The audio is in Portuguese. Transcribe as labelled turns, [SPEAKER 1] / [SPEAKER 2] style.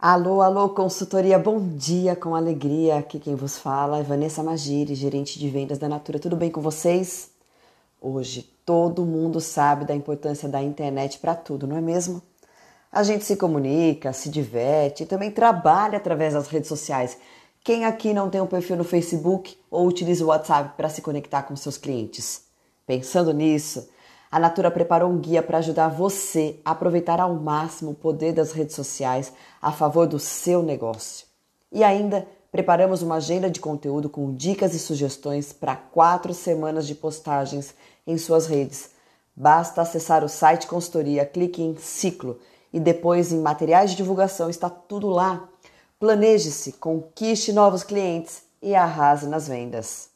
[SPEAKER 1] Alô, alô, consultoria, bom dia com alegria. Aqui quem vos fala é Vanessa Magiri, gerente de vendas da Natura. Tudo bem com vocês? Hoje todo mundo sabe da importância da internet para tudo, não é mesmo? A gente se comunica, se diverte e também trabalha através das redes sociais. Quem aqui não tem um perfil no Facebook ou utiliza o WhatsApp para se conectar com seus clientes? Pensando nisso, a Natura preparou um guia para ajudar você a aproveitar ao máximo o poder das redes sociais a favor do seu negócio. E ainda preparamos uma agenda de conteúdo com dicas e sugestões para quatro semanas de postagens em suas redes. Basta acessar o site consultoria, clique em ciclo e depois em materiais de divulgação está tudo lá. Planeje-se, conquiste novos clientes e arrase nas vendas.